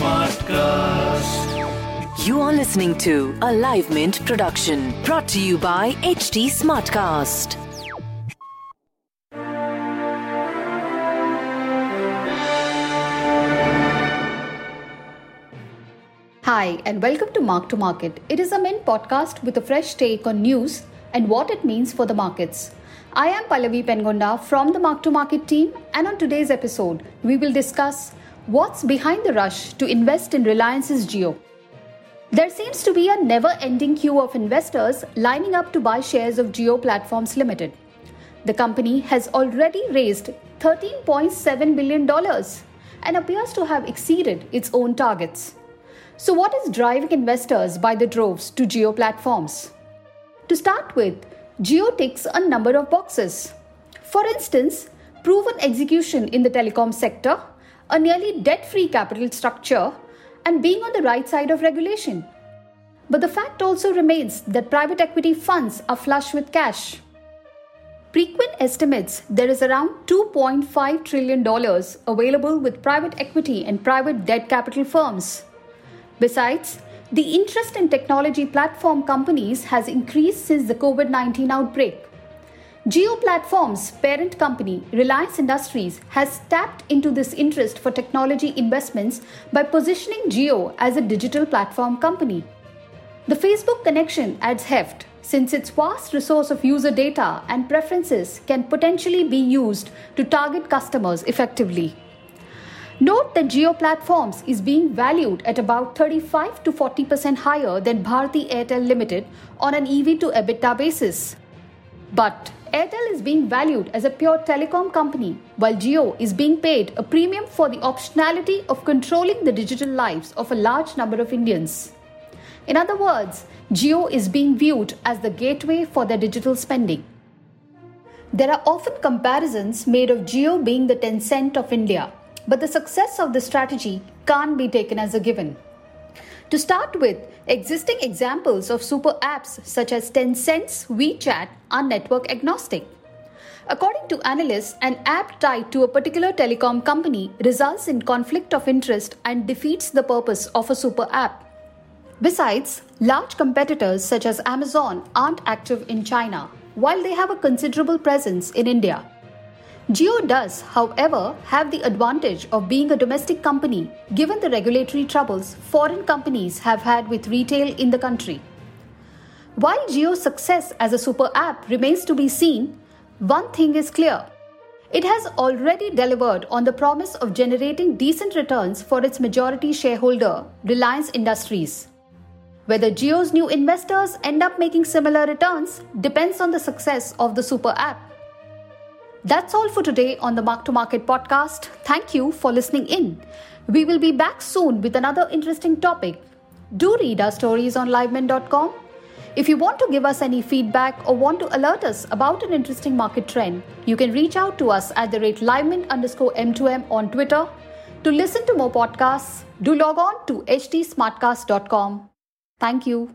Smartcast. You are listening to a Live Mint production brought to you by HT Smartcast. Hi, and welcome to Mark to Market. It is a Mint podcast with a fresh take on news and what it means for the markets. I am Pallavi Pengonda from the Mark to Market team, and on today's episode, we will discuss what's behind the rush to invest in Reliance's Jio. There seems to be a never ending queue of investors lining up to buy shares of Jio Platforms Limited. The company has already raised $13.7 billion and appears to have exceeded its own targets. So, what is driving investors by the droves to Jio platforms? To start with, Jio ticks a number of boxes. For instance, proven execution in the telecom sector, a nearly debt free capital structure, and being on the right side of regulation. But the fact also remains that private equity funds are flush with cash. Preqin estimates there is around $2.5 trillion available with private equity and private debt capital firms. Besides, the interest in technology platform companies has increased since the COVID 19 outbreak. Jio Platforms' parent company, Reliance Industries, has tapped into this interest for technology investments by positioning Jio as a digital platform company. The Facebook connection adds heft since its vast resource of user data and preferences can potentially be used to target customers effectively. Note that Jio Platforms is being valued at about 35 to 40% higher than Bharti Airtel Limited on an EV to EBITDA basis. But Airtel is being valued as a pure telecom company, while Jio is being paid a premium for the optionality of controlling the digital lives of a large number of Indians. In other words, Jio is being viewed as the gateway for their digital spending. There are often comparisons made of Jio being the Tencent of India but the success of the strategy can't be taken as a given. To start with, existing examples of super apps such as Tencent's WeChat are network agnostic. According to analysts, an app tied to a particular telecom company results in conflict of interest and defeats the purpose of a super app. Besides, large competitors such as Amazon aren't active in China, while they have a considerable presence in India. Jio does, however, have the advantage of being a domestic company given the regulatory troubles foreign companies have had with retail in the country. While Jio's success as a super app remains to be seen, one thing is clear. It has already delivered on the promise of generating decent returns for its majority shareholder, Reliance Industries. Whether Jio's new investors end up making similar returns depends on the success of the super app. That's all for today on the Mark to Market podcast. Thank you for listening in. We will be back soon with another interesting topic. Do read our stories on livemint.com. If you want to give us any feedback or want to alert us about an interesting market trend, you can reach out to us at the rate livemint underscore M2M on Twitter. To listen to more podcasts, do log on to htsmartcast.com. Thank you.